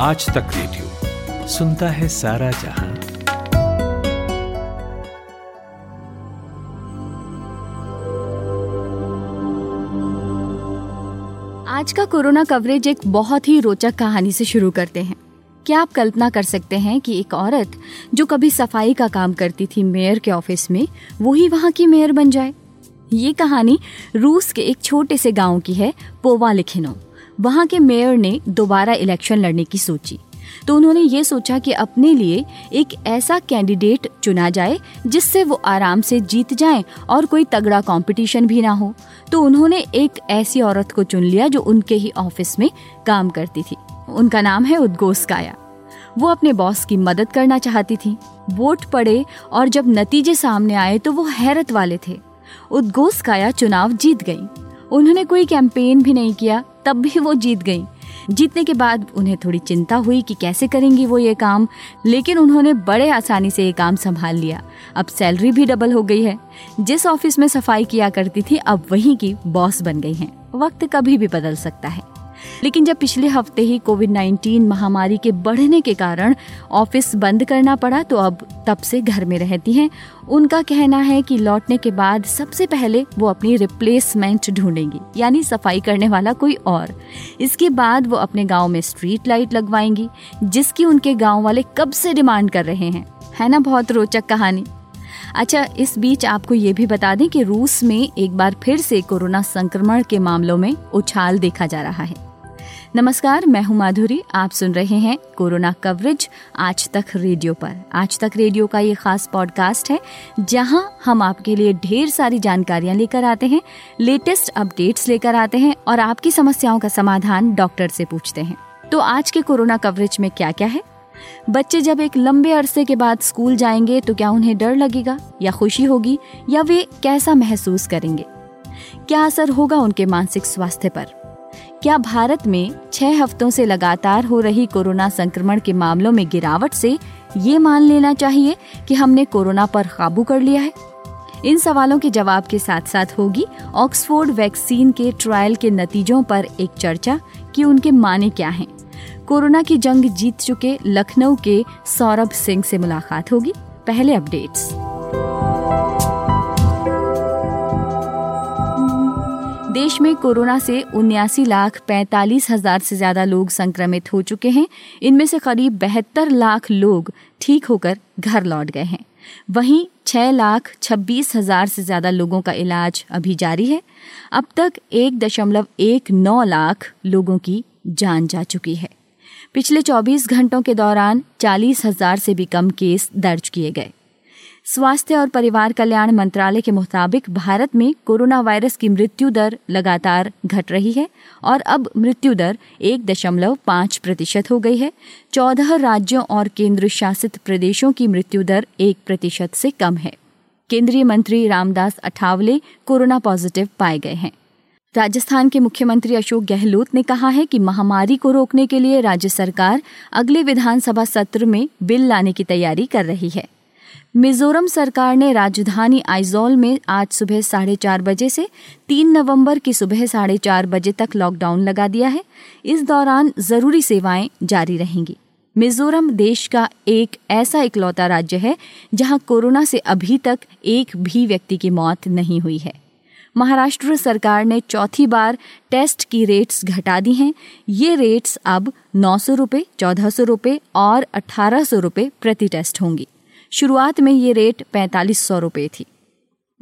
आज तक रेडियो सुनता है सारा जहाँ। आज का कोरोना कवरेज एक बहुत ही रोचक कहानी से शुरू करते हैं। क्या आप कल्पना कर सकते हैं कि एक औरत जो कभी सफ़ाई का काम करती थी मेयर के ऑफ़िस में वो ही वहाँ की मेयर बन जाए? ये कहानी रूस के एक छोटे से गाँव की है पोवा लिखिनो वहाँ के मेयर ने दोबारा इलेक्शन लड़ने की सोची। तो उन्होंने ये सोचा कि अपने लिए एक ऐसा कैंडिडेट चुना जाए जिससे वो आराम से जीत जाएँ और कोई तगड़ा कंपटीशन भी ना हो। तो उन्होंने एक ऐसी औरत को चुन लिया जो उनके ही ऑफ़िस में काम करती थी। उनका नाम है उद्गोस काया। वो अपने बॉस की मदद करना चाहती थी। वोट पड़े और जब नतीजे सामने आए तो वो हैरत वाले थे। उद्गोस काया चुनाव जीत गई। उन्होंने कोई कैंपेन भी नहीं किया, तब भी वो जीत गई। जीतने के बाद उन्हें थोड़ी चिंता हुई कि कैसे करेंगी वो ये काम, लेकिन उन्होंने बड़े आसानी से ये काम संभाल लिया। अब सैलरी भी डबल हो गई है। जिस ऑफ़िस में सफ़ाई किया करती थी, अब वहीं की बॉस बन गई हैं। वक्त कभी भी बदल सकता है। लेकिन जब पिछले हफ़्ते ही कोविड 19 महामारी के बढ़ने के कारण ऑफ़िस बंद करना पड़ा तो अब तब से घर में रहती हैं। उनका कहना है कि लौटने के बाद सबसे पहले वो अपनी रिप्लेसमेंट ढूंढेंगी, यानी सफ़ाई करने वाला कोई और। इसके बाद वो अपने गाँव में स्ट्रीट लाइट लगवाएँगी, जिसकी उनके गाँव वाले कब से डिमांड कर रहे हैं। है ना बहुत रोचक कहानी। अच्छा इस बीच आपको ये भी बता दें कि रूस में एक बार फिर से कोरोना संक्रमण के मामलों में उछाल देखा जा रहा है। नमस्कार, मैं हूँ माधुरी। आप सुन रहे हैं कोरोना कवरेज आज तक रेडियो पर। आज तक रेडियो का ये खास पॉडकास्ट है, जहाँ हम आपके लिए ढेर सारी जानकारियाँ लेकर आते हैं, लेटेस्ट अपडेट्स लेकर आते हैं और आपकी समस्याओं का समाधान डॉक्टर से पूछते हैं। तो आज के कोरोना कवरेज में क्या क्या है? बच्चे जब एक लंबे अरसे के बाद स्कूल जाएँगे तो क्या उन्हें डर लगेगा या खुशी होगी, या वे कैसा महसूस करेंगे? क्या असर होगा उनके मानसिक स्वास्थ्य पर? क्या भारत में छह हफ्तों से लगातार हो रही कोरोना संक्रमण के मामलों में गिरावट से ये मान लेना चाहिए कि हमने कोरोना पर काबू कर लिया है? इन सवालों के जवाब के साथ साथ होगी ऑक्सफोर्ड वैक्सीन के ट्रायल के नतीजों पर एक चर्चा कि उनके माने क्या हैं। कोरोना की जंग जीत चुके लखनऊ के सौरभ सिंह से मुलाकात होगी। पहले अपडेट्स। देश में कोरोना से उन्यासी लाख पैंतालीस हज़ार से ज़्यादा लोग संक्रमित हो चुके हैं। इनमें से करीब बहत्तर लाख लोग ठीक होकर घर लौट गए हैं। वहीं छह लाख छब्बीस हज़ार से ज़्यादा लोगों का इलाज अभी जारी है। अब तक एक दशमलव एक नौ लाख लोगों की जान जा चुकी है। पिछले 24 घंटों के दौरान चालीस हज़ार से भी कम केस दर्ज किए गए। स्वास्थ्य और परिवार कल्याण मंत्रालय के मुताबिक भारत में कोरोना वायरस की मृत्यु दर लगातार घट रही है और अब मृत्यु दर एक दशमलव पाँच प्रतिशत हो गई है। चौदह राज्यों और केंद्र शासित प्रदेशों की मृत्यु दर एक प्रतिशत से कम है। केंद्रीय मंत्री रामदास अठावले कोरोना पॉजिटिव पाए गए हैं। राजस्थान के मुख्यमंत्री अशोक गहलोत ने कहा है कि महामारी को रोकने के लिए राज्य सरकार अगले विधानसभा सत्र में बिल लाने की तैयारी कर रही है। मिजोरम सरकार ने राजधानी आइजोल में आज सुबह साढ़े चार बजे से तीन नवंबर की सुबह साढ़े चार बजे तक लॉकडाउन लगा दिया है। इस दौरान ज़रूरी सेवाएँ जारी रहेंगी। मिजोरम देश का एक ऐसा इकलौता राज्य है, जहाँ कोरोना से अभी तक एक भी व्यक्ति की मौत नहीं हुई है। महाराष्ट्र सरकार ने चौथी बार टेस्ट की रेट्स घटा दी हैं। ये रेट्स अब नौ सौ रुपये चौदह सौ रुपये और अठारह सौ रुपये प्रति टेस्ट होंगी। शुरुआत में ये रेट पैंतालीस सौ रुपये थी।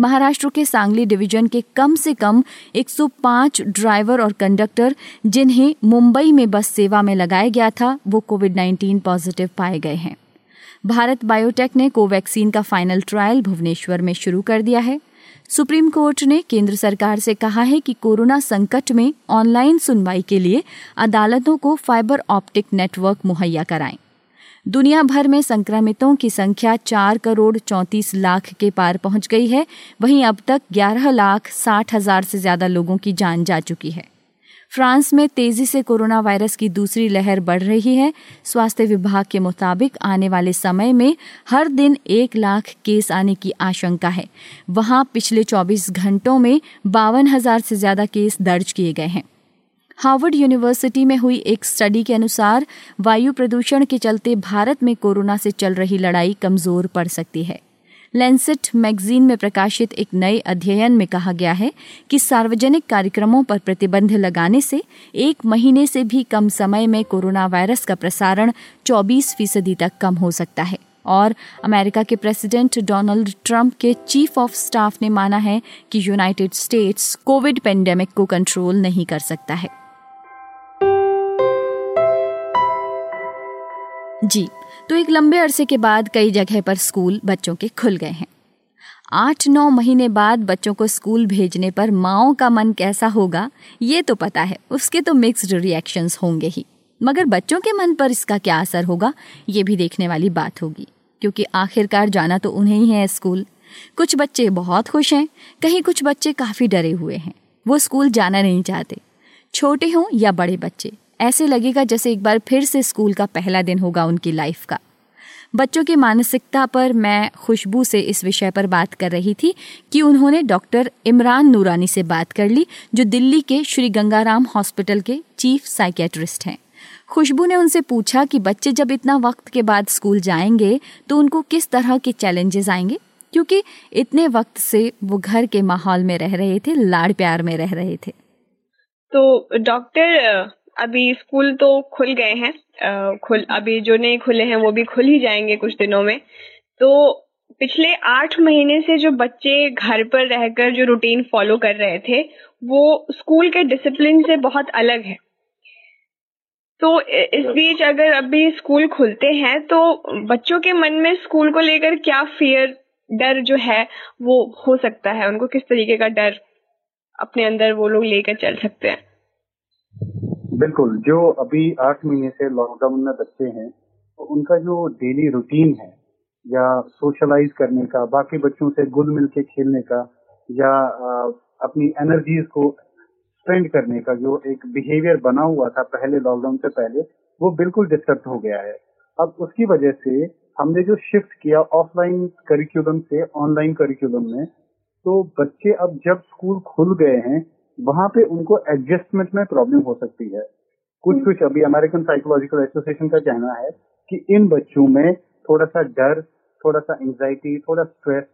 महाराष्ट्र के सांगली डिवीज़न के कम से कम 105 ड्राइवर और कंडक्टर जिन्हें मुंबई में बस सेवा में लगाया गया था, वो कोविड 19 पॉजिटिव पाए गए हैं। भारत बायोटेक ने कोवैक्सीन का फाइनल ट्रायल भुवनेश्वर में शुरू कर दिया है। सुप्रीम कोर्ट ने केंद्र सरकार से कहा है कि कोरोना संकट में ऑनलाइन सुनवाई के लिए अदालतों को फाइबर ऑप्टिक नेटवर्क मुहैया कराएँ। दुनिया भर में संक्रमितों की संख्या चार करोड़ चौंतीस लाख के पार पहुँच गई है। वहीं अब तक ग्यारह लाख साठ हज़ार से ज़्यादा लोगों की जान जा चुकी है। फ्रांस में तेज़ी से कोरोना वायरस की दूसरी लहर बढ़ रही है। स्वास्थ्य विभाग के मुताबिक आने वाले समय में हर दिन एक लाख केस आने की आशंका है। वहाँ पिछले 24 घंटों में बावन हज़ार से ज़्यादा केस दर्ज किए गए हैं। हार्वर्ड यूनिवर्सिटी में हुई एक स्टडी के अनुसार वायु प्रदूषण के चलते भारत में कोरोना से चल रही लड़ाई कमज़ोर पड़ सकती है। लेंसेट मैगजीन में प्रकाशित एक नए अध्ययन में कहा गया है कि सार्वजनिक कार्यक्रमों पर प्रतिबंध लगाने से एक महीने से भी कम समय में कोरोना वायरस का प्रसारण 24 फ़ीसदी तक कम हो सकता है। और अमेरिका के प्रेसिडेंट डोनाल्ड ट्रंप के चीफ ऑफ़ स्टाफ ने माना है कि यूनाइटेड स्टेट्स कोविड पेंडेमिक को कंट्रोल नहीं कर सकता है। जी तो एक लंबे अरसे के बाद कई जगह पर स्कूल बच्चों के खुल गए हैं। आठ नौ महीने बाद बच्चों को स्कूल भेजने पर माओ का मन कैसा होगा, ये तो पता है, उसके तो मिक्स्ड रिएक्शंस होंगे ही। मगर बच्चों के मन पर इसका क्या असर होगा, ये भी देखने वाली बात होगी, क्योंकि आखिरकार जाना तो उन्हें ही है स्कूल। कुछ बच्चे बहुत खुश हैं, कहीं कुछ बच्चे काफ़ी डरे हुए हैं, वो स्कूल जाना नहीं चाहते। छोटे हों या बड़े बच्चे ऐसे लगेगा जैसे एक बार फिर से स्कूल का पहला दिन होगा उनकी लाइफ का। बच्चों की मानसिकता पर मैं खुशबू से इस विषय पर बात कर रही थी कि उन्होंने डॉक्टर इमरान नूरानी से बात कर ली, जो दिल्ली के श्री गंगाराम हॉस्पिटल के चीफ साइकेट्रिस्ट हैं। खुशबू ने उनसे पूछा कि बच्चे जब इतना वक्त के बाद स्कूल जाएँगे तो उनको किस तरह के चैलेंजेस आएँगे? क्योंकि इतने वक्त से वो घर के माहौल में रह रहे थे, लाड़ प्यार में रह रहे थे। तो डॉक्टर अभी स्कूल तो खुल गए हैं खुल, अभी जो नहीं खुले हैं वो भी खुल ही जाएँगे कुछ दिनों में। तो पिछले आठ महीने से जो बच्चे घर पर रहकर जो रूटीन फॉलो कर रहे थे, वो स्कूल के डिसिप्लिन से बहुत अलग है। तो इस बीच अगर अभी स्कूल खुलते हैं तो बच्चों के मन में स्कूल को लेकर क्या फियर डर जो है, वो हो सकता है? उनको किस तरीके का डर अपने अंदर वो लोग लेकर चल सकते हैं? बिल्कुल, जो अभी आठ महीने से लॉकडाउन में बच्चे हैं तो उनका जो डेली रूटीन है, या सोशलाइज करने का, बाकी बच्चों से गुल मिल के खेलने का, या अपनी एनर्जीज को स्पेंड करने का, जो एक बिहेवियर बना हुआ था पहले लॉकडाउन से पहले, वो बिल्कुल डिस्टर्ब हो गया है। अब उसकी वजह से हमने जो शिफ्ट किया ऑफलाइन करिकुलम से ऑनलाइन करिकुलम में तो बच्चे अब जब स्कूल खुल गए हैं वहाँ पे उनको एडजस्टमेंट में प्रॉब्लम हो सकती है। कुछ कुछ अभी अमेरिकन साइकोलॉजिकल एसोसिएशन का कहना है कि इन बच्चों में थोड़ा सा डर थोड़ा सा एंजाइटी थोड़ा स्ट्रेस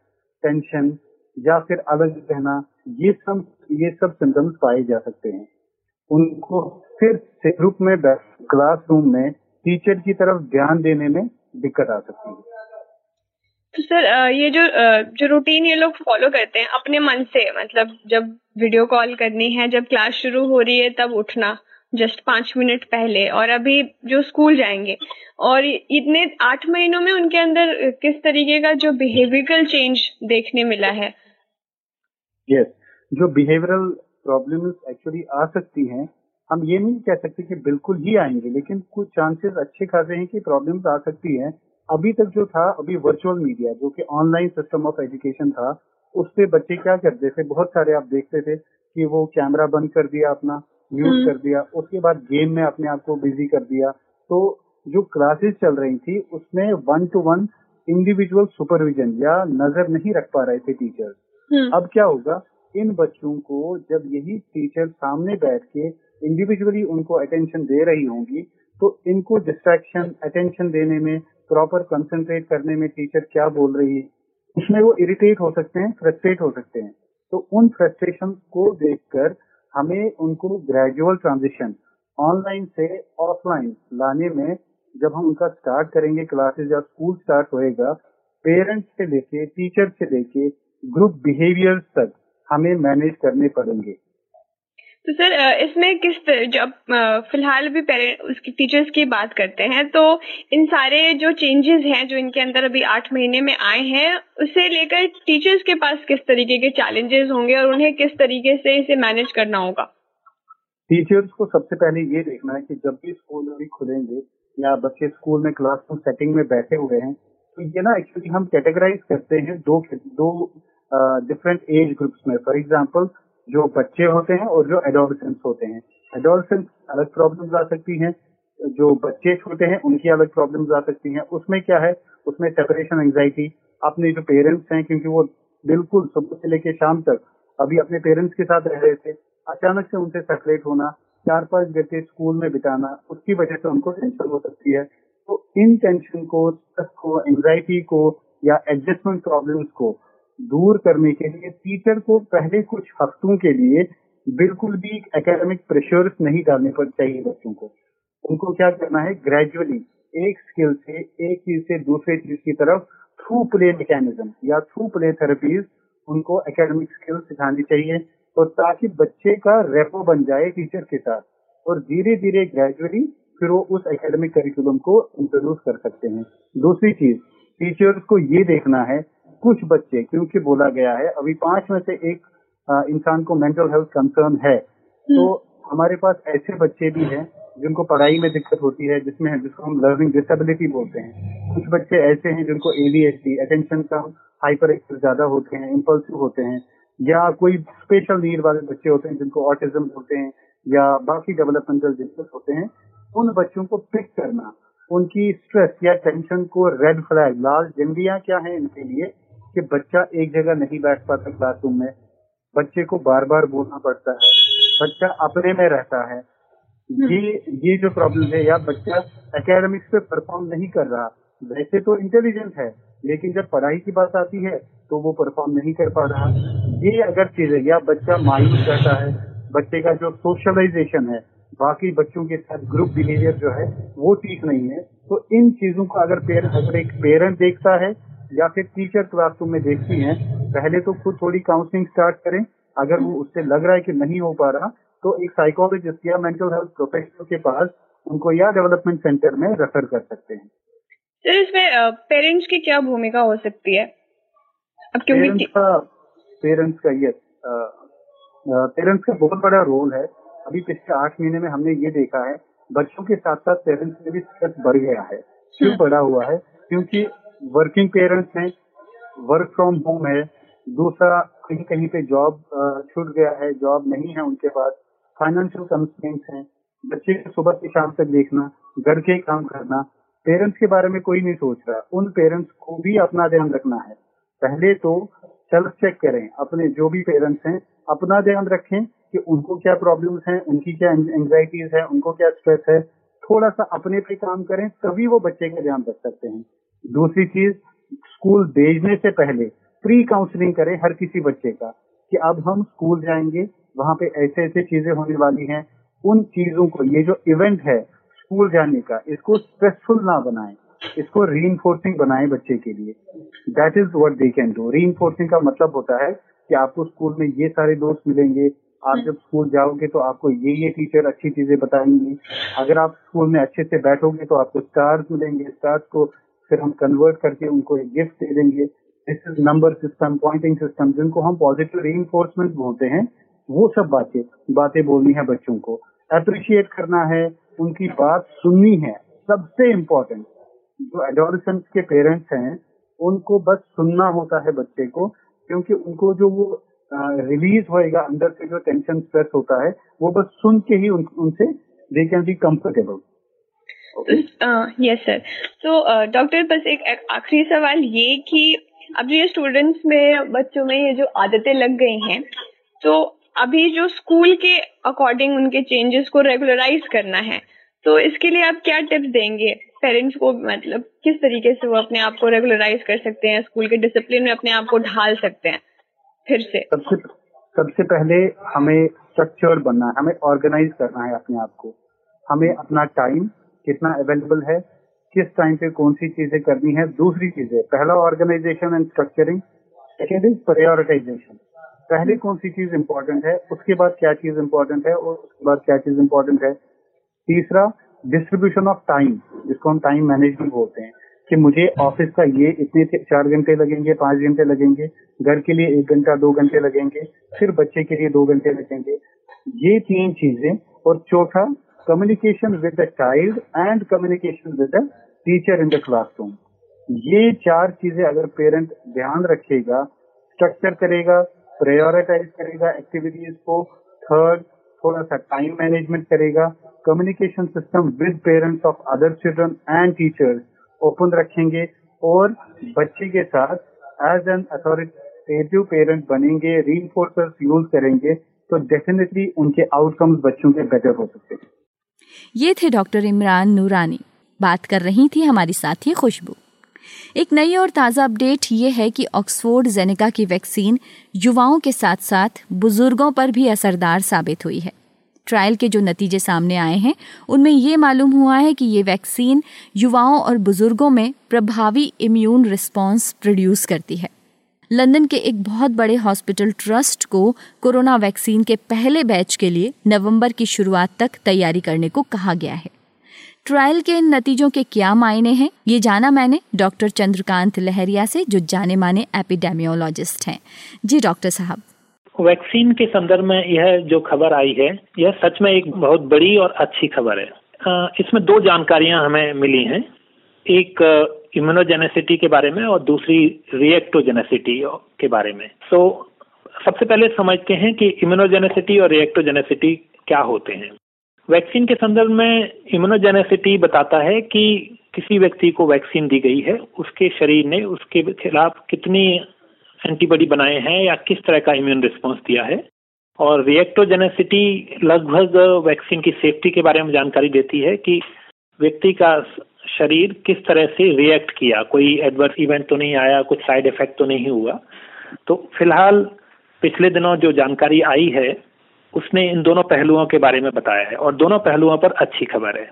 टेंशन या फिर अलग रहना, ये सब ये सब सिम्टम्स पाए जा सकते हैं। उनको फिर ग्रुप में क्लासरूम में टीचर की तरफ़ ध्यान देने में दिक्कत आ सकती है। तो सर ये जो जो रूटीन ये लोग फॉलो करते हैं अपने मन से मतलब जब वीडियो कॉल करनी है जब क्लास शुरू हो रही है तब उठना जस्ट पाँच मिनट पहले और अभी जो स्कूल जाएँगे और इतने आठ महीनों में उनके अंदर किस तरीके का जो बिहेवियरल चेंज देखने मिला है? यस yes, जो बिहेवियरल प्रॉब्लम एक्चुअली आ सकती हैं हम ये नहीं कह सकते कि बिल्कुल ही आएँगे लेकिन कुछ चांसेस अच्छे खासे हैं कि प्रॉब्लम्स आ सकती हैं अभी तक जो था अभी वर्चुअल मीडिया जो कि ऑनलाइन सिस्टम ऑफ़ एजुकेशन था उससे बच्चे क्या करते थे बहुत सारे आप देखते थे कि वो कैमरा बंद कर दिया अपना म्यूट हम्म। कर दिया उसके बाद गेम में अपने आप को बिज़ी कर दिया तो जो क्लासेस चल रही थी उसमें one to one individual supervision या नज़र नहीं रख पा रहे थे टीचर हम्म। अब क्या होगा इन बच्चों को जब यही टीचर सामने बैठ के इंडिविजुअली उनको अटेंशन दे रही होंगी तो इनको डिस्ट्रैक्शन अटेंशन देने में प्रॉपर कंसंट्रेट करने में टीचर क्या बोल रही है, उसमें वो इरिटेट हो सकते हैं फ्रस्ट्रेट हो सकते हैं। तो उन फ्रस्ट्रेशन को देखकर हमें उनको ग्रेजुअल ट्रांजिशन ऑनलाइन से ऑफलाइन लाने में जब हम उनका स्टार्ट करेंगे क्लासेस या स्कूल स्टार्ट होएगा पेरेंट्स से लेके टीचर से लेके ग्रुप बिहेवियर तक हमें मैनेज करने पड़ेंगे। तो सर इसमें किस जब फ़िलहाल भी पेरेंट उसकी टीचर्स की बात करते हैं तो इन सारे जो चेंजेस हैं, जो इनके अंदर अभी आठ महीने में आए हैं, उसे लेकर टीचर्स के पास किस तरीके के चैलेंजेस होंगे और उन्हें किस तरीके से इसे मैनेज करना होगा? टीचर्स को सबसे पहले ये देखना है कि जब भी स्कूल अभी खुलेंगे, या बच्चे स्कूल में क्लासरूम सेटिंग में बैठे हुए हैं तो ये ना एक्चुअली हम कैटेगराइज करते हैं दो दो डिफरेंट एज ग्रुप्स में। फॉर एग्ज़ाम्पल जो बच्चे होते हैं और जो एडोलसेंस होते हैं। एडोलसेंस अलग प्रॉब्लम्स आ सकती हैं, जो बच्चे छोटे हैं, उनकी अलग प्रॉब्लम्स आ सकती हैं। उसमें क्या है? उसमें सेपरेशन एंजाइटी अपने जो पेरेंट्स हैं, क्योंकि वो बिल्कुल सुबह से लेके शाम तक अभी अपने पेरेंट्स के साथ रह रहे थे, अचानक से उनसे सेपरेट होना चार पाँच घंटे स्कूल में बिताना, उसकी वजह से उनको टेंशन हो सकती है। तो इन टेंशन को स्ट्रेस को एंग्जाइटी को या एडजस्टमेंट प्रॉब्लम्स को दूर करने के लिए टीचर को पहले कुछ हफ्तों के लिए बिल्कुल भी एकेडमिक प्रेशर नहीं डालने पर चाहिए बच्चों को। उनको क्या करना है ग्रेजुअली एक स्किल से एक चीज़ से दूसरे चीज़ की तरफ़ थ्रू प्ले मैकेनिज्म या थ्रू प्ले थेरेपीज उनको एकेडमिक स्किल सिखानी चाहिए और ताकि बच्चे का रेपो बन जाए टीचर के साथ और धीरे धीरे ग्रेजुअली फिर वो उस एकेडमिक करिकुलम को इंट्रोड्यूस कर सकते हैं। दूसरी चीज़ टीचर्स को ये देखना है कुछ बच्चे क्योंकि बोला गया है अभी पाँच में से एक इंसान को मेंटल हेल्थ कंसर्न है। तो हमारे पास ऐसे बच्चे भी हैं जिनको पढ़ाई में दिक्कत होती है जिसमें जिसको हम लर्निंग डिसेबिलिटी बोलते हैं। कुछ बच्चे ऐसे हैं जिनको एडीएचडी अटेंशन का हाइपर एक्टिव ज़्यादा होते हैं इम्पल्सिव होते हैं या कोई स्पेशल नीड वाले बच्चे होते हैं जिनको ऑटिज्म होते हैं या बाकी डेवलपमेंटल दिक्कत होते हैं उन बच्चों को पिक करना उनकी स्ट्रेस या टेंशन को रेड फ्लैग लाल झंडिया क्या है इनके लिए? कि बच्चा एक जगह नहीं बैठ पाता क्लासरूम में। बच्चे को बार बार बोलना पड़ता है। बच्चा अपने में रहता है। ये ये जो प्रॉब्लम है या बच्चा एकेडमिक्स पे परफॉर्म नहीं कर रहा वैसे तो इंटेलिजेंट है लेकिन जब पढ़ाई की बात आती है तो वो परफॉर्म नहीं कर पा रहा। ये अगर चीज़ है या बच्चा मायूस रहता है बच्चे का जो सोशलाइजेशन है बाकी बच्चों के साथ ग्रुप बिहेवियर जो है वो ठीक नहीं है। तो इन चीज़ों को अगर पेरेंट अगर एक पेरेंट देखता है या फिर टीचर क्लासरूम में देखती है पहले तो खुद थोड़ी काउंसलिंग स्टार्ट करें। अगर वो उससे लग रहा है कि नहीं हो पा रहा तो एक साइकोलॉजिस्ट या मेंटल हेल्थ प्रोफेशनल के पास उनको या डेवलपमेंट सेंटर में रेफर कर सकते हैं। सर इसमें पेरेंट्स की क्या भूमिका हो सकती है? अब क्योंकि पेरेंट्स का ये पेरेंट्स का बहुत बड़ा रोल है। अभी पिछले आठ महीने में हमने ये देखा है बच्चों के साथ साथ पेरेंट्स में भी स्ट्रेस बढ़ गया है। क्यों हम्म। बढ़ा हुआ है? क्योंकि वर्किंग पेरेंट्स हैं वर्क फ्रॉम होम है, दूसरा कहीं कहीं पे जॉब छूट गया है जॉब नहीं है उनके पास फाइनेंशियल कंस्टेंट्स हैं, बच्चे को सुबह से शाम तक देखना, घर के काम करना पेरेंट्स के बारे में कोई नहीं सोच रहा, उन पेरेंट्स को भी अपना ध्यान रखना है। पहले तो सेल्फ चेक करें, अपने जो भी पेरेंट्स हैं, अपना ध्यान रखें कि उनको क्या प्रॉब्लम्स हैं, उनकी क्या एंग्जाइटीज है, उनको क्या स्ट्रेस है, थोड़ा सा अपने पे काम करें, तभी वो बच्चे का ध्यान रख सकते हैं। दूसरी चीज़, स्कूल भेजने से पहले प्री काउंसलिंग करें हर किसी बच्चे का कि अब हम स्कूल जाएँगे, वहाँ पे ऐसे ऐसे चीज़ें होने वाली हैं। उन चीज़ों को, ये जो इवेंट है, स्कूल जाने का, इसको स्ट्रेसफुल ना बनाएँ। इसको री बनाएँ बच्चे के लिए। That is what they can do reinforcing का मतलब होता है कि आपको स्कूल में ये सारे दोस्त मिलेंगे। आप जब स्कूल जाओगे तो आपको ये ये टीचर अच्छी चीज़ें बताएँगी। अगर आप स्कूल में अच्छे से बैठोगे तो आपको स्टार्स मिलेंगे। स्टार्स को फिर हम कन्वर्ट करके उनको एक गिफ्ट दे देंगे। This is number system pointing system जिनको हम पॉजिटिव री बोलते हैं वो सब बातें बातें बोलनी है बच्चों को। अप्रिशिएट करना है उनकी बात सुननी है सबसे इम्पोर्टेंट जो एडोलसेंट के पेरेंट्स हैं उनको बस सुनना होता है बच्चे को क्योंकि उनको जो वो रिलीज़ होएगा अंदर से जो टेंशन स्ट्रेस होता है वो बस सुन के ही उन, उनसे they can be comfortable yes sir तो डॉक्टर बस एक आखिरी सवाल ये कि अब जो ये स्टूडेंट्स में बच्चों में ये जो आदतें लग गई हैं तो अभी जो स्कूल के अकॉर्डिंग उनके चेंजेस को रेगुलराइज करना है तो इसके लिए आप क्या टिप्स देंगे? पेरेंट्स को मतलब किस तरीके से वो अपने आप को रेगुलराइज कर सकते हैं? स्कूल के डिसिप्लिन में अपने आप को ढाल सकते हैं? फिर से। सबसे सबसे पहले हमें स्ट्रक्चर बनना है हमें ऑर्गेनाइज करना है अपने आप को। हमें अपना टाइम कितना अवेलेबल है, किस टाइम पे कौन सी चीज़ें करनी है, दूसरी चीज़ें। पहला organisation and structuring second is prioritisation पहले कौन सी चीज़ इंपॉर्टेंट है, उसके बाद क्या चीज़ इंपॉर्टेंट है और उसके बाद क्या चीज़ इंपॉर्टेंट है। तीसरा डिस्ट्रीब्यूशन ऑफ़ टाइम जिसको हम टाइम मैनेजमेंट बोलते हैं, कि मुझे ऑफ़िस का ये इतने चार घंटे लगेंगे, पाँच घंटे लगेंगे, घर के लिए एक घंटा, दो घंटे लगेंगे, फिर बच्चे के लिए दो घंटे लगेंगे। ये तीन चीज़ें, और चौथा communication with the child and communication with the teacher in the classroom ये चार चीज़ें अगर पेरेंट ध्यान रखेगा स्ट्रक्चर करेगा प्रायोरिटाइज करेगा एक्टिविटीज़ को थर्ड थोड़ा सा टाइम मैनेजमेंट करेगा communication system with parents of other children and teachers open रखेंगे और बच्चे के साथ एज एन अथॉरिटेटिव पेरेंट बनेंगे री यूज़ करेंगे तो डेफिनेटली उनके आउटकम्स बच्चों के बेटर हो सकते हैं। ये थे डॉक्टर इमरान नूरानी। बात कर रही थी हमारी साथी खुशबू। एक नई और ताज़ा अपडेट ये है कि ऑक्सफोर्ड जेनेका की वैक्सीन युवाओं के साथ साथ बुज़ुर्गों पर भी असरदार साबित हुई है। ट्रायल के जो नतीजे सामने आए हैं, उनमें ये मालूम हुआ है कि ये वैक्सीन युवाओं और बुज़ुर्गों में प्रभावी इम्यून रिस्पॉन्स प्रोड्यूस करती है। लंदन के एक बहुत बड़े हॉस्पिटल ट्रस्ट को कोरोना वैक्सीन के पहले बैच के लिए नवंबर की शुरुआत तक तैयारी करने को कहा गया है। ट्रायल के इन नतीजों के क्या मायने हैं, ये जाना मैंने डॉक्टर चंद्रकांत लहरिया से, जो जाने माने एपिडेमियोलॉजिस्ट हैं। जी, डॉक्टर साहब। वैक्सीन के संदर्भ में यह जो खबर आई है, यह सच में एक बहुत बड़ी और अच्छी खबर है। इसमें दो जानकारियाँ हमें मिली हैं। एक इम्यूनोजेनेसिटी के बारे में और दूसरी रिएक्टोजेनेसिटी के बारे में। सो so, सबसे पहले समझते हैं कि इम्यूनोजेनेसिटी और रिएक्टोजेनेसिटी क्या होते हैं। वैक्सीन के संदर्भ में इम्यूनोजेनेसिटी बताता है कि किसी व्यक्ति को वैक्सीन दी गई है उसके शरीर ने उसके खिलाफ कितनी एंटीबॉडी बनाए हैं या किस तरह का इम्यून रिस्पॉन्स दिया है। और रिएक्टोजेनेसिटी लगभग वैक्सीन की सेफ्टी के बारे में जानकारी देती है कि व्यक्ति का शरीर किस तरह से रिएक्ट किया? कोई एडवर्स इवेंट तो नहीं आया, कुछ साइड इफ़ेक्ट तो नहीं हुआ। तो फ़िलहाल पिछले दिनों जो जानकारी आई है, उसने इन दोनों पहलुओं के बारे में बताया है और दोनों पहलुओं पर अच्छी खबर है।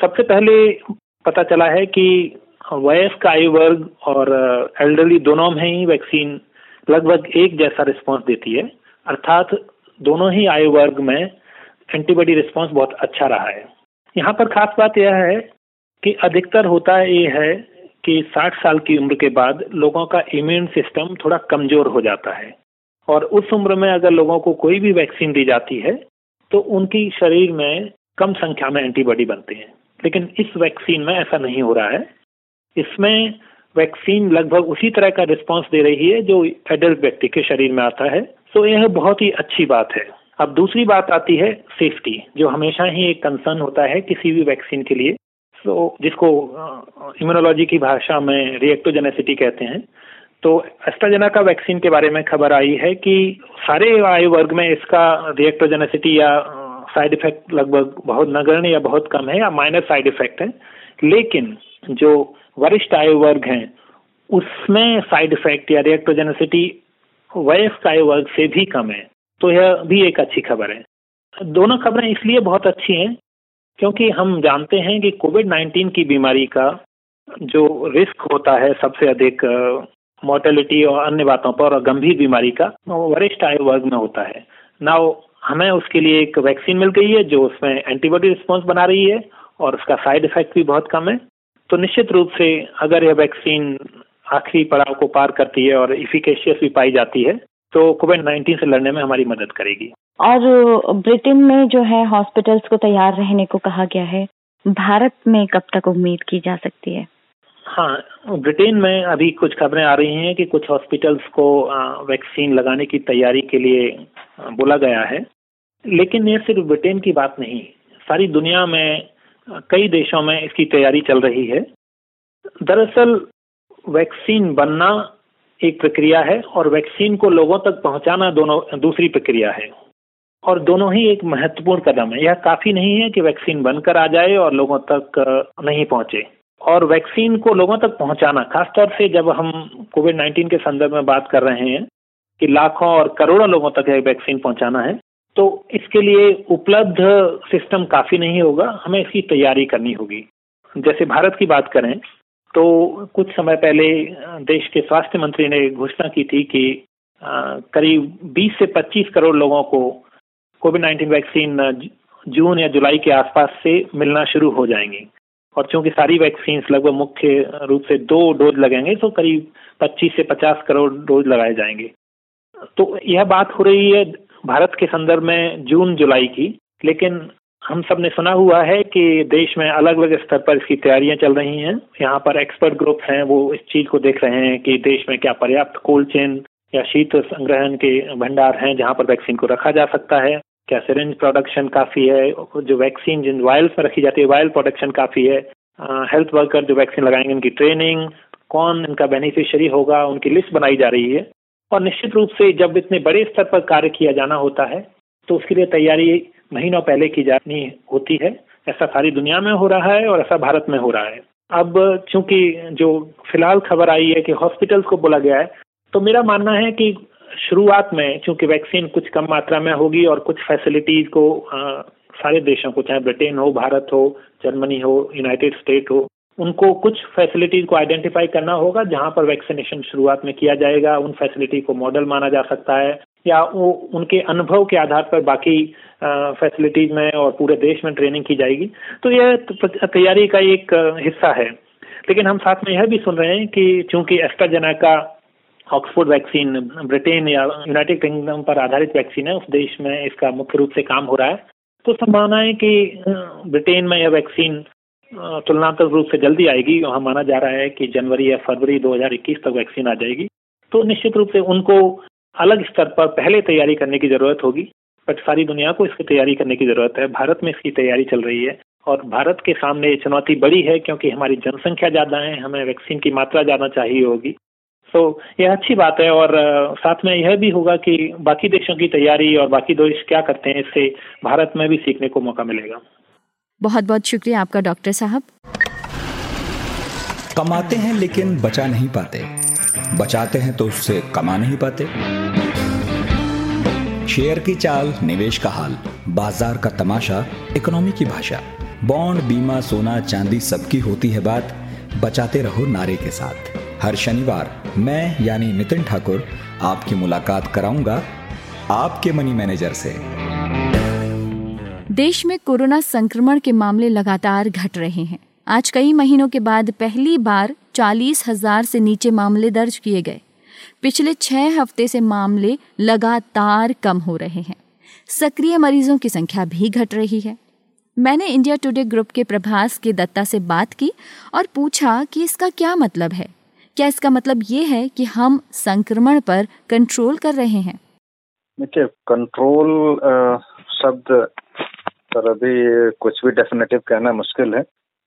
सबसे पहले पता चला है कि वयस्क आयु वर्ग और एल्डरली दोनों में ही वैक्सीन लगभग एक जैसा रिस्पांस देती है। अर्थात दोनों ही आयु वर्ग में एंटीबॉडी रिस्पांस बहुत अच्छा रहा है। यहाँ पर खास बात यह है कि अधिकतर होता ये है कि 60 साल की उम्र के बाद लोगों का इम्यून सिस्टम थोड़ा कमज़ोर हो जाता है। और उस उम्र में अगर लोगों को कोई भी वैक्सीन दी जाती है तो उनकी शरीर में कम संख्या में एंटीबॉडी बनते हैं। लेकिन इस वैक्सीन में ऐसा नहीं हो रहा है। इसमें वैक्सीन लगभग उसी तरह का रिस्पांस दे रही है जो एडल्ट व्यक्ति के शरीर में आता है। तो यह बहुत ही अच्छी बात है। अब दूसरी बात आती है सेफ्टी जो हमेशा ही एक कंसर्न होता है किसी भी वैक्सीन के लिए। तो जिसको इम्यूनोलॉजी की भाषा में रिएक्टोजेनेसिटी कहते हैं तो एस्ट्राजेना का वैक्सीन के बारे में खबर आई है कि सारे आयु वर्ग में इसका रिएक्टोजेनेसिटी या साइड इफ़ेक्ट लगभग बहुत नगण्य या बहुत कम है या माइनर साइड इफ़ेक्ट है, लेकिन जो वरिष्ठ आयु वर्ग हैं, उसमें साइड इफ़ेक्ट या रिएक्टोजेनेसिटी वयस्क आयु वर्ग से भी कम है। तो यह भी एक अच्छी खबर है। दोनों खबरें इसलिए बहुत अच्छी हैं क्योंकि हम जानते हैं कि कोविड 19 की बीमारी का जो रिस्क होता है सबसे अधिक मोर्टेलिटी और अन्य बातों पर और गंभीर बीमारी का, वो वरिष्ठ आयु वर्ग में होता है। ना हमें उसके लिए एक वैक्सीन मिल गई है जो उसमें एंटीबॉडी रिस्पॉन्स बना रही है और उसका साइड इफ़ेक्ट भी बहुत कम है। तो निश्चित रूप से अगर यह वैक्सीन आखिरी पड़ाव को पार करती है और इफिकेशियस भी पाई जाती है तो कोविड नाइन्टीन से लड़ने में हमारी मदद करेगी। और ब्रिटेन में जो है हॉस्पिटल्स को तैयार रहने को कहा गया है, भारत में कब तक उम्मीद की जा सकती है? हाँ ब्रिटेन में अभी कुछ खबरें आ रही हैं कि कुछ हॉस्पिटल्स को वैक्सीन लगाने की तैयारी के लिए बोला गया है। लेकिन ये सिर्फ़ ब्रिटेन की बात नहीं, सारी दुनिया में, कई देशों में इसकी तैयारी चल रही है। दरअसल, वैक्सीन बनना एक प्रक्रिया है और वैक्सीन को लोगों तक पहुंचाना दोनों, दूसरी प्रक्रिया है। और दोनों ही एक महत्वपूर्ण कदम है। यह काफ़ी नहीं है कि वैक्सीन बनकर आ जाए और लोगों तक नहीं पहुँचे। और वैक्सीन को लोगों तक पहुंचाना, खासतौर से जब हम कोविड 19 के संदर्भ में बात कर रहे हैं कि लाखों और करोड़ों लोगों तक यह वैक्सीन पहुंचाना है तो इसके लिए उपलब्ध सिस्टम काफ़ी नहीं होगा। हमें इसकी तैयारी करनी होगी। जैसे भारत की बात करें तो कुछ समय पहले देश के स्वास्थ्य मंत्री ने घोषणा की थी कि करीब 20 से 25 करोड़ लोगों को कोविड 19 वैक्सीन जून या जुलाई के आसपास से मिलना शुरू हो जाएँगी। और चूँकि सारी वैक्सीन लगभग मुख्य रूप से दो डोज लगेंगे तो करीब 25 से 50 करोड़ डोज लगाए जाएँगे। तो यह बात हो रही है भारत के संदर्भ में जून जुलाई की, लेकिन हम सबने सुना हुआ है कि देश में अलग अलग स्तर पर इसकी तैयारियाँ चल रही हैं। यहाँ पर एक्सपर्ट ग्रुप हैं, वो इस चीज़ को देख रहे हैं कि देश में क्या पर्याप्त कोल्ड चेन या शीत संग्रहण के भंडार हैं जहाँ पर वैक्सीन को रखा जा सकता है। क्या सिरेंज प्रोडक्शन काफ़ी है, जो वैक्सीन जिन वायल्स में रखी जाती है वायल प्रोडक्शन काफ़ी है। हेल्थ वर्कर जो वैक्सीन लगाएँगे, उनकी ट्रेनिंग कौन इनका बेनिफिशियरी होगा, उनकी लिस्ट बनाई जा रही है। और निश्चित रूप से जब इतने बड़े स्तर पर कार्य किया जाना होता है तो उसके लिए तैयारी महीनों पहले की जानी होती है। ऐसा सारी दुनिया में हो रहा है और ऐसा भारत में हो रहा है। अब चूँकि जो फ़िलहाल खबर आई है कि हॉस्पिटल्स को बोला गया है तो मेरा मानना है कि शुरुआत में चूँकि वैक्सीन कुछ कम मात्रा में होगी और कुछ फैसिलिटीज़ को आ, सारे देशों को चाहे ब्रिटेन हो भारत हो जर्मनी हो यूनाइटेड स्टेट हो उनको कुछ फैसिलिटीज़ को आइडेंटिफाई करना होगा जहाँ पर वैक्सीनेशन शुरुआत में किया जाएगा उन फैसिलिटी को मॉडल माना जा सकता है या वो उनके अनुभव के आधार पर बाकी फैसिलिटीज़ में और पूरे देश में ट्रेनिंग की जाएगी। तो यह तैयारी का एक हिस्सा है। लेकिन हम साथ में यह भी सुन रहे हैं कि चूँकि एस्ट्राजेनेका ऑक्सफोर्ड वैक्सीन, ब्रिटेन या यूनाइटेड किंगडम पर आधारित वैक्सीन है। उस देश में इसका मुख्य रूप से काम हो रहा है। तो संभावना है कि ब्रिटेन में यह वैक्सीन तुलनात्मक रूप से जल्दी आएगी वहाँ माना जा रहा है कि जनवरी या फरवरी 2021 तक वैक्सीन आ जाएगी। तो निश्चित रूप से उनको अलग स्तर पर पहले तैयारी करने की ज़रूरत होगी। बट सारी दुनिया को इसकी तैयारी करने की ज़रूरत है। भारत में इसकी तैयारी चल रही है और भारत के सामने ये चुनौती बड़ी है क्योंकि हमारी जनसंख्या ज़्यादा है, हमें वैक्सीन की मात्रा ज़्यादा चाहिए होगी। तो यह अच्छी बात है और साथ में यह भी होगा कि बाकी देशों की तैयारी और बाकी देश क्या करते हैं इससे भारत में भी सीखने को मौका मिलेगा। बहुत बहुत शुक्रिया आपका डॉक्टर साहब। कमाते हैं लेकिन बचा नहीं पाते। बचाते हैं तो उससे कमा नहीं पाते। शेयर की चाल निवेश का हाल बाज़ार का तमाशा इकोनॉमी की भाषा बॉन्ड बीमा सोना चांदी सबकी होती है बात। बचाते रहो नारे के साथ। हर शनिवार मैं, यानी नितिन ठाकुर, आपकी मुलाकात कराऊँगा आपके मनी मैनेजर से। देश में कोरोना संक्रमण के मामले लगातार घट रहे हैं। आज कई महीनों के बाद पहली बार चालीस हज़ार से नीचे मामले दर्ज किए गए। पिछले छह हफ़्ते से मामले लगातार कम हो रहे हैं। सक्रिय मरीजों की संख्या भी घट रही है। मैंने इंडिया टुडे ग्रुप के प्रभास के दत्ता से बात की और पूछा कि इसका क्या मतलब है। क्या इसका मतलब ये है कि हम संक्रमण पर कंट्रोल कर रहे हैं? देखिए कंट्रोल शब्द सर अभी कुछ भी डेफिनेटिव कहना मुश्किल है।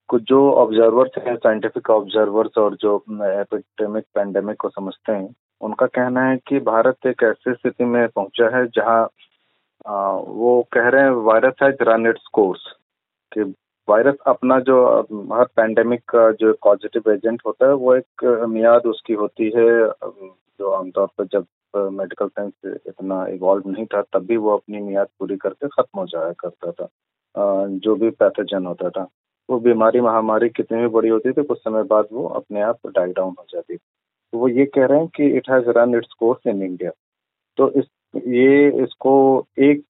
कुछ जो ऑब्जर्वर्स हैं साइंटिफिक ऑब्जर्वर्स और जो एपिडेमिक पैंडेमिक को समझते हैं उनका कहना है कि भारत एक ऐसी स्थिति में पहुँचा है जहाँ आ, वो कह रहे हैं वायरस है रन इट्स कोर्स कि वायरस अपना जो हर पैंडेमिक का जो पॉजिटिव एजेंट होता है, वो एक मियाद उसकी होती है जो आमतौर पर जब मेडिकल साइंस इतना इवॉल्व नहीं था, तब भी वो अपनी मियाद पूरी करके खत्म हो जाया करता था। जो भी पैथोजन होता था, वो बीमारी महामारी कितनी भी बड़ी होती थी, कुछ समय बाद वो अपने आप डाई डाउन हो जाती तो वो ये कह रहे हैं कि it has run its course in India तो इस ये इसको एक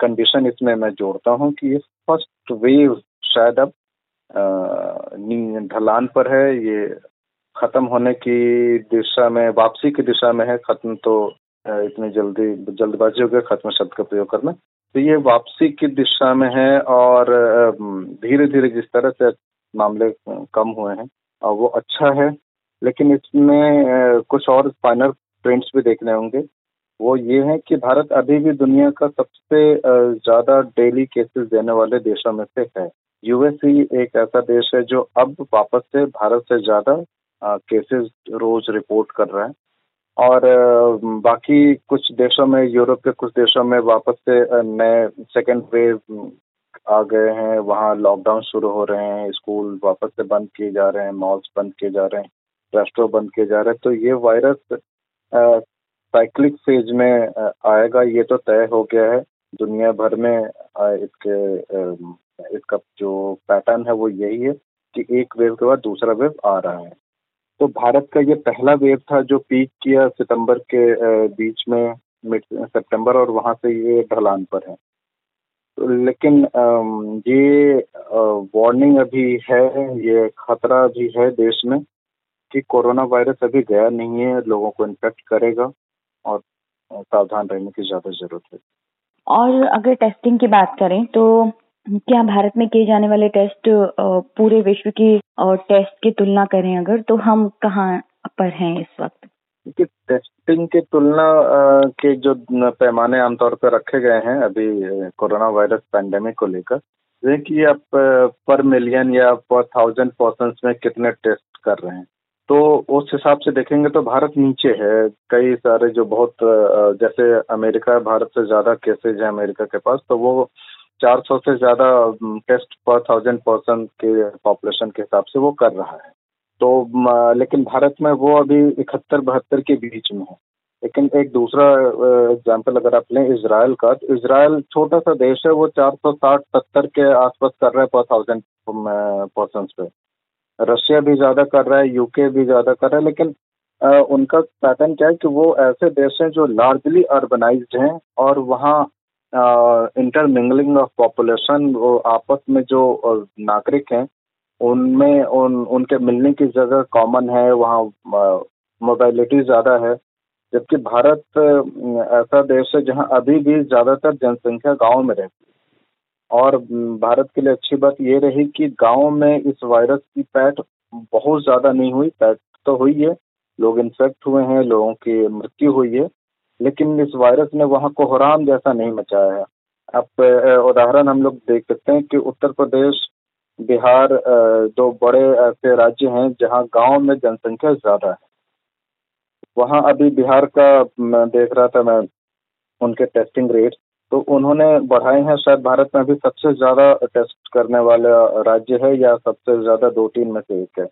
कंडीशन इसमें मैं जोड़ता हूँ कि ये फ़र्स्ट वेव शायद अब ढलान पर है, ये खत्म होने की दिशा में, वापसी की दिशा में है, खत्म तो इतनी जल्दी, जल्दबाजी हो गया खत्म शब्द का प्रयोग करना। तो ये वापसी की दिशा में है और धीरे धीरे जिस तरह से मामले कम हुए हैं, और वो अच्छा है, लेकिन इसमें कुछ और फाइनल ट्रेंड्स भी देखने होंगे। वो ये है कि भारत अभी भी दुनिया का सबसे ज़्यादा डेली केसेस देने वाले देशों में से है। यूएस ही एक ऐसा देश है जो अब वापस से भारत से ज़्यादा केसेस रोज रिपोर्ट कर रहा है। और बाकी कुछ देशों में, यूरोप के कुछ देशों में वापस से नए सेकेंड वेव आ गए हैं। वहाँ लॉकडाउन शुरू हो रहे हैं। स्कूल वापस से बंद किए जा रहे हैं। मॉल्स बंद किए जा रहे हैं। रेस्टोरेंट बंद किए जा रहे हैं। तो ये वायरस साइक्लिक फ़ेज़ में आएगा, ये तो तय हो गया है। दुनिया भर में इसके इसका जो पैटर्न है वो यही है कि एक वेव के बाद दूसरा वेव आ रहा है। तो भारत का ये पहला वेव था जो पीक किया सितंबर के बीच में मिड सितंबर और वहाँ से ये ढलान पर है। तो लेकिन ये वार्निंग अभी है, ये खतरा भी है देश में कि कोरोना वायरस अभी गया नहीं है, लोगों को इन्फेक्ट करेगा। और सावधान रहने की ज़्यादा ज़रूरत है। और अगर टेस्टिंग की बात करें तो क्या भारत में किए जाने वाले टेस्ट पूरे विश्व की टेस्ट की तुलना करें अगर तो हम कहाँ पर हैं इस वक्त? देखिए टेस्टिंग की तुलना के जो पैमाने आमतौर पर रखे गए हैं अभी कोरोना वायरस पैंडेमिक को लेकर कि आप पर मिलियन या पर थाउज़ेंड पर्सन में कितने टेस्ट कर रहे हैं। तो उस हिसाब से देखेंगे तो भारत नीचे है। कई सारे जो बहुत जैसे अमेरिका, भारत से ज़्यादा केसेज है अमेरिका के पास तो वो 400 से ज़्यादा टेस्ट पर थाउज़ेंड पर्सन के पॉपुलेशन के हिसाब से वो कर रहा है। तो लेकिन भारत में वो अभी इकहत्तर, बहत्तर के बीच में है। लेकिन एक दूसरा एग्ज़ाम्पल अगर आप लें इसराइल का तो इसराइल छोटा सा देश है, वो 460 सत्तर के आसपास कर रहा है पर थाउज़ेंड पर्सन पे। रशिया भी ज़्यादा कर रहा है यूके भी ज़्यादा कर रहा है लेकिन आ, उनका पैटर्न क्या है कि वो ऐसे देश हैं जो लार्जली अर्बनाइज्ड हैं और वहाँ इंटरमिंगलिंग ऑफ़ पॉपुलेशन वो आपस में जो नागरिक हैं उनमें उन उनके मिलने की जगह कॉमन है वहाँ मोबाइलिटी ज़्यादा है जबकि भारत ऐसा देश है जहाँ अभी भी ज़्यादातर जनसंख्या गाँव में रहती है। और भारत के लिए अच्छी बात ये रही कि गाँव में इस वायरस की पैठ बहुत ज़्यादा नहीं हुई, पैठ तो हुई है। लोग इन्फेक्ट हुए हैं, लोगों की मृत्यु हुई है, लेकिन इस वायरस ने वहाँ कोहराम जैसा नहीं मचाया है। अब उदाहरण हम लोग देख सकते हैं कि उत्तर प्रदेश, बिहार दो बड़े ऐसे राज्य हैं जहाँ गाँव में जनसंख्या ज़्यादा है। वहाँ अभी बिहार का देख रहा था मैं उनके टेस्टिंग रेट तो उन्होंने बढ़ाए हैं, शायद भारत में अभी सबसे ज़्यादा टेस्ट करने वाला राज्य है या सबसे ज़्यादा दो तीन में से एक है।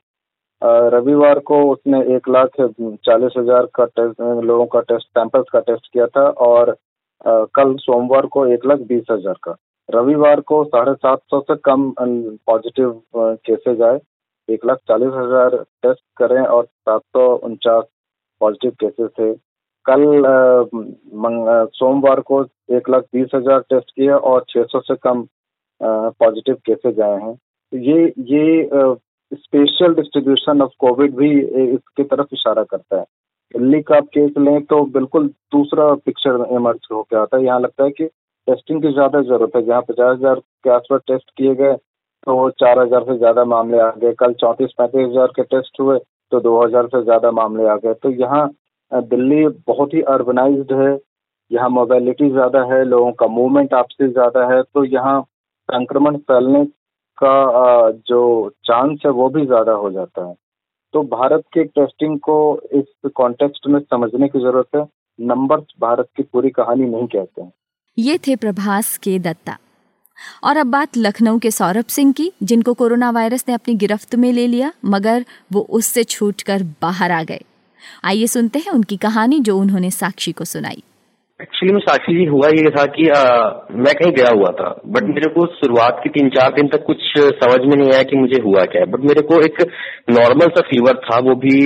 रविवार को उसने एक लाख चालीस हज़ार का टेस्ट लोगों का टेस्ट सैंपल्स का टेस्ट किया था और कल सोमवार को एक लाख बीस हज़ार का। रविवार को साढ़े सात सौ से कम पॉजिटिव केसेज आए। एक लाख चालीस हज़ार टेस्ट करें और सात सौ उनचास पॉजिटिव केसेस थे। कल सोमवार को एक लाख बीस हज़ार टेस्ट किए और छह सौ से कम पॉजिटिव केसेज आए हैं। तो ये ये स्पेशल डिस्ट्रीब्यूशन ऑफ़ कोविड भी इसकी तरफ़ इशारा करता है। दिल्ली का आप केस लें तो बिल्कुल दूसरा पिक्चर इमर्ज होकर आता है। यहाँ लगता है कि टेस्टिंग की ज़्यादा ज़रूरत है। जहाँ पचास हज़ार के आसपास टेस्ट किए गए तो चार हज़ार से ज़्यादा मामले आ गए। कल चौंतीस पैंतीस हज़ार के टेस्ट हुए तो दो हज़ार से ज़्यादा मामले आ गए। तो यहाँ दिल्ली बहुत ही अर्बनाइज्ड है, यहाँ मोबिलिटी ज़्यादा है, लोगों का मूवमेंट आपसे ज़्यादा है तो यहाँ संक्रमण फैलने का जो चांस है वो भी ज़्यादा हो जाता है। तो भारत के टेस्टिंग को इस कॉन्टेक्स्ट में समझने की ज़रूरत है नंबर भारत की पूरी कहानी नहीं कहते हैं। ये थे प्रभास के दत्ता। और अब बात लखनऊ के सौरभ सिंह की, जिनको कोरोना वायरस ने अपनी गिरफ्त में ले लिया, मगर वो उससे छूटकर बाहर आ गए। आइए सुनते हैं उनकी कहानी जो उन्होंने साक्षी को सुनाई। एक्चुअली में साक्षी जी हुआ ये था कि आ, मैं कहीं गया हुआ था बट मेरे को शुरुआत के तीन चार दिन तक कुछ समझ में नहीं आया कि मुझे हुआ क्या है। बट मेरे को एक नॉर्मल सा फीवर था वो भी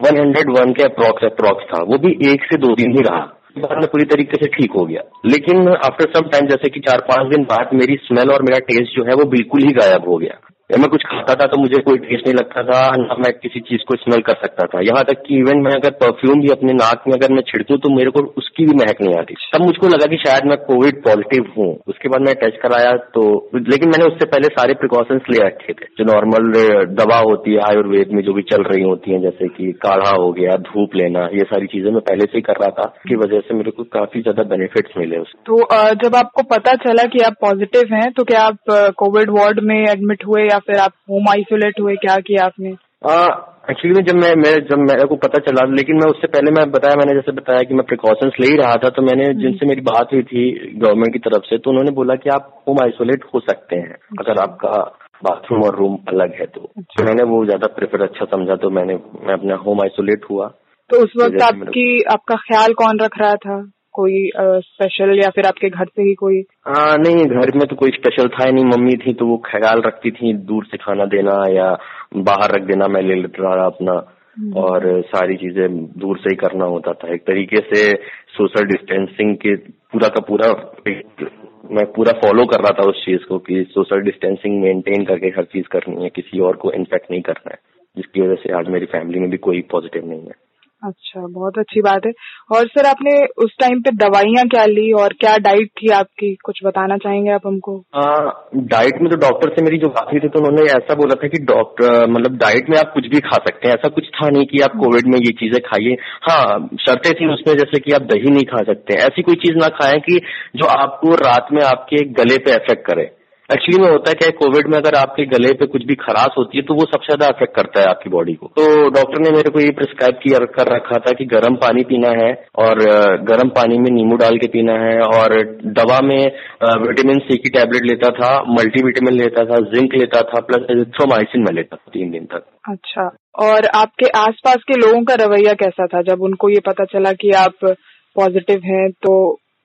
वन हंड्रेड वन के अप्रोक्स अप्रोक्स था वो भी एक से दो दिन ही रहा। बाद में पूरी तरीके से ठीक हो गया। लेकिन आफ्टर सम टाइम जैसे कि चार पाँच दिन बाद मेरी स्मेल और मेरा टेस्ट जो है वो बिल्कुल ही गायब हो गया। जब मैं कुछ खाता था तो मुझे कोई टेस्ट नहीं लगता था, ना मैं किसी चीज़ को स्मेल कर सकता था। यहाँ तक कि इवन मैं अगर परफ्यूम भी अपने नाक में अगर मैं छिड़कू तो मेरे को उसकी भी महक नहीं आती। तब मुझको लगा कि शायद मैं कोविड पॉजिटिव हूँ। उसके बाद मैं टेस्ट कराया तो लेकिन मैंने उससे पहले सारे प्रिकॉशंस ले रखे थे। जो नॉर्मल दवा होती है, आयुर्वेद में जो भी चल रही होती है, जैसे कि काढ़ा हो गया, धूप लेना, ये सारी चीज़ें मैं पहले से ही कर रहा था की वजह से मेरे को काफ़ी ज़्यादा बेनिफिट्स मिले उसके तो जब आपको पता चला कि आप पॉजिटिव हैं तो क्या आप कोविड वार्ड में एडमिट हुए या फिर आप होम आइसोलेट हुए क्या किया आपने एक्चुअली में जब मैं मैं जब मेरे को पता चला लेकिन मैं उससे पहले मैं बताया मैंने जैसे बताया कि मैं प्रिकॉशंस ले ही रहा था तो मैंने हम्म। जिनसे मेरी बात हुई थी गवर्नमेंट की तरफ़ से तो उन्होंने बोला कि आप होम आइसोलेट हो सकते हैं अगर अच्छा। आपका बाथरूम और रूम अलग है तो अच्छा। तो मैंने वो ज़्यादा प्रेफर अच्छा समझा तो मैंने मैं अपना होम आइसोलेट हुआ तो उस वक्त आपकी आपका ख्याल कौन रख रहा था कोई स्पेशल या फिर आपके घर से ही कोई? आ, नहीं घर में तो कोई स्पेशल था ही नहीं। मम्मी थी तो वो ख्याल रखती थी दूर से खाना देना या बाहर रख देना मैं ले लेता रहा अपना। हम्म। और सारी चीज़ें दूर से ही करना होता था। एक तरीके से सोशल डिस्टेंसिंग के पूरा का पूरा मैं पूरा फॉलो कर रहा था उस चीज़ को कि सोशल डिस्टेंसिंग मेंटेन करके हर चीज़ करनी है किसी और को इन्फेक्ट नहीं करना है जिसकी वजह से आज मेरी फैमिली में भी कोई पॉजिटिव नहीं है। अच्छा बहुत अच्छी बात है। और सर, आपने उस टाइम पे दवाइयाँ क्या ली और क्या डाइट थी आपकी? कुछ बताना चाहेंगे आप हमको? डाइट में तो डॉक्टर से मेरी जो बात हुई थी तो उन्होंने ऐसा बोला था कि डॉक्टर मतलब डाइट में आप कुछ भी खा सकते हैं। ऐसा कुछ था नहीं कि आप कोविड में ये चीज़ें खाइए। हाँ शर्तें थी उसमें, जैसे कि आप दही नहीं खा सकते। ऐसी कोई चीज़ ना खाएँ कि जो आपको रात में आपके गले पे इफ़ेक्ट करे। एक्चुअली में होता है, क्या कोविड में अगर आपके गले पे कुछ भी खराश होती है तो वो सबसे ज़्यादा अफेक्ट करता है आपकी बॉडी को। तो डॉक्टर ने मेरे को ये प्रिस्क्राइब किया, कर रखा था कि गर्म पानी पीना है और गर्म पानी में नींबू डाल के पीना है और दवा में विटामिन सी की टैबलेट लेता था मल्टी विटामिन लेता था जिंक लेता था प्लस एजिथ्रोमाइसिन में लेता था तीन दिन तक। अच्छा। और आपके आसपास के लोगों का रवैया कैसा था? जब उनको ये पता चला कि आप पॉजिटिव हैं तो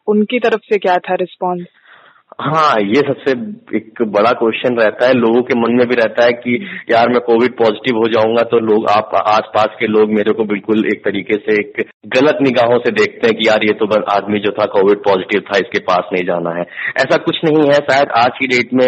उनकी तरफ़ से क्या था रिस्पॉन्स हाँ ये सबसे एक बड़ा क्वेश्चन रहता है, लोगों के मन में भी रहता है कि यार मैं कोविड पॉजिटिव हो जाऊँगा तो लोग, आप, आसपास के लोग मेरे को बिल्कुल एक तरीके से एक गलत निगाहों से देखते हैं कि यार ये तो आदमी जो था कोविड पॉजिटिव था, इसके पास नहीं जाना है। ऐसा कुछ नहीं है, शायद आज की डेट में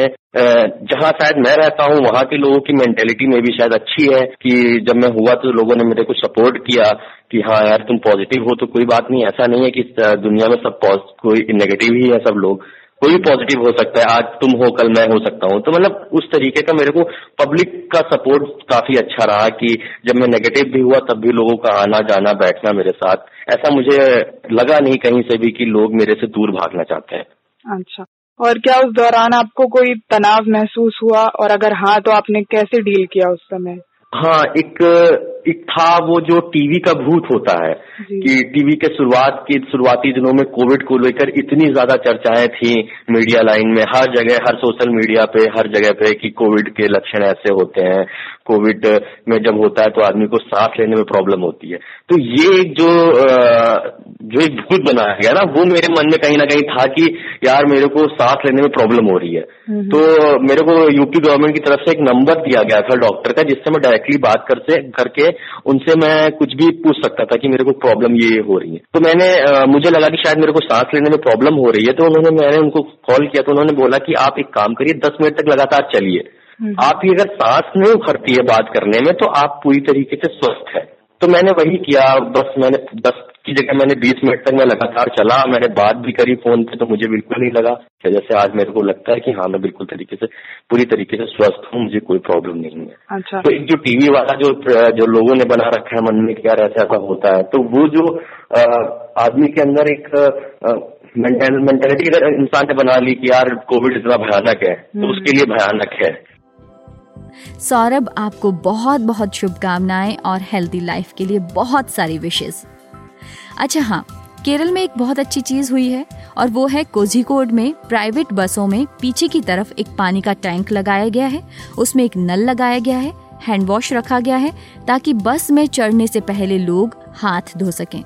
जहाँ शायद मैं रहता हूँ, वहाँ के लोगों की मेंटेलिटी में भी शायद अच्छी है कि जब मैं हुआ तो लोगों ने मेरे को सपोर्ट किया कि हाँ यार तुम पॉजिटिव हो तो कोई बात नहीं, ऐसा नहीं है कि दुनिया में सब कोई नेगेटिव ही है सब लोग। कोई पॉजिटिव हो सकता है। आज तुम हो, कल मैं हो सकता हूँ। तो मतलब उस तरीके का मेरे को पब्लिक का सपोर्ट काफ़ी अच्छा रहा कि जब मैं नेगेटिव भी हुआ, तब भी लोगों का आना, जाना, बैठना मेरे साथ। ऐसा मुझे लगा नहीं कहीं से भी कि लोग मेरे से दूर भागना चाहते हैं। अच्छा। और क्या उस दौरान आपको कोई तनाव महसूस हुआ? और अगर हाँ तो आपने कैसे डील किया उस समय? हाँ एक एक था वो जो टीवी का भूत होता है कि टीवी के शुरुआत के शुरुआती दिनों में कोविड को लेकर इतनी ज़्यादा चर्चाएँ थी मीडिया लाइन में। हर जगह हर सोशल मीडिया पे हर जगह पे कि कोविड के लक्षण ऐसे होते हैं। कोविड में जब होता है तो आदमी को सांस लेने में प्रॉब्लम होती है। तो ये एक जो जो एक भूत बनाया गया ना वो मेरे मन में कहीं ना कहीं था कि यार मेरे को सांस लेने में प्रॉब्लम हो रही है। तो मेरे को यूपी गवर्नमेंट की तरफ़ से एक नंबर दिया गया था डॉक्टर का जिससे मैं डायरेक्टली बात कर से करके उनसे मैं कुछ भी पूछ सकता था कि मेरे को प्रॉब्लम ये हो रही है। तो मैंने आ, मुझे लगा कि शायद मेरे को सांस लेने में प्रॉब्लम हो रही है तो उन्होंने मैंने उनको कॉल किया तो उन्होंने बोला कि आप एक काम करिए दस मिनट तक लगातार चलिए। आप आपकी अगर सांस नहीं उखड़ती है बात करने में तो आप पूरी तरीके से स्वस्थ है। तो मैंने वही किया बस मैंने दस की जगह मैंने बीस मिनट तक मैं लगातार चला मैंने बात भी करी फ़ोन पे तो मुझे बिल्कुल नहीं लगा। जैसे आज मेरे को लगता है कि हाँ मैं बिल्कुल तरीके से पूरी तरीके से स्वस्थ हूँ मुझे कोई प्रॉब्लम नहीं है। अच्छा। तो एक जो टीवी वाला जो जो लोगों ने बना रखा है मन में क्या ऐसा ऐसा होता है। तो वो जो आदमी के अंदर एक मेंटेलिटी अगर इंसान ने बना ली कि यार कोविड इतना भयानक है तो हम्म। उसके लिए भयानक है। सौरभ आपको बहुत बहुत शुभकामनाएँ और हेल्दी लाइफ के लिए बहुत सारी विशेष अच्छा हाँ केरल में एक बहुत अच्छी चीज़ हुई है, और वो है कोझिकोड में प्राइवेट बसों में पीछे की तरफ़ एक पानी का टैंक लगाया गया है, उसमें एक नल लगाया गया है, हैंड वॉश रखा गया है, ताकि बस में चढ़ने से पहले लोग हाथ धो सकें।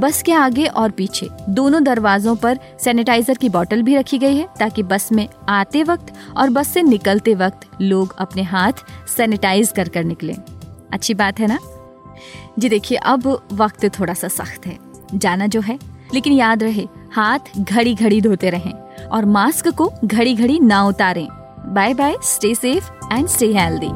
बस के आगे और पीछे दोनों दरवाजों पर सैनिटाइजर की बोतल भी रखी गई है, ताकि बस में आते वक्त और बस से निकलते वक्त लोग अपने हाथ सैनिटाइज कर कर निकले। अच्छी बात है ना? जी देखिए, अब वक्त थोड़ा सा सख्त है। जाना जो है। लेकिन याद रहे, हाथ घड़ी घड़ी धोते रहें और मास्क को घड़ी घड़ी ना उतारें। Bye bye stay safe and stay healthy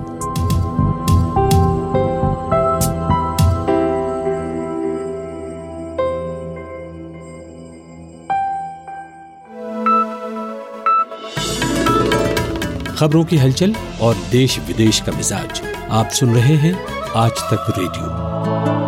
खबरों की हलचल और देश विदेश का मिजाज आप सुन रहे हैं आज तक रेडियो।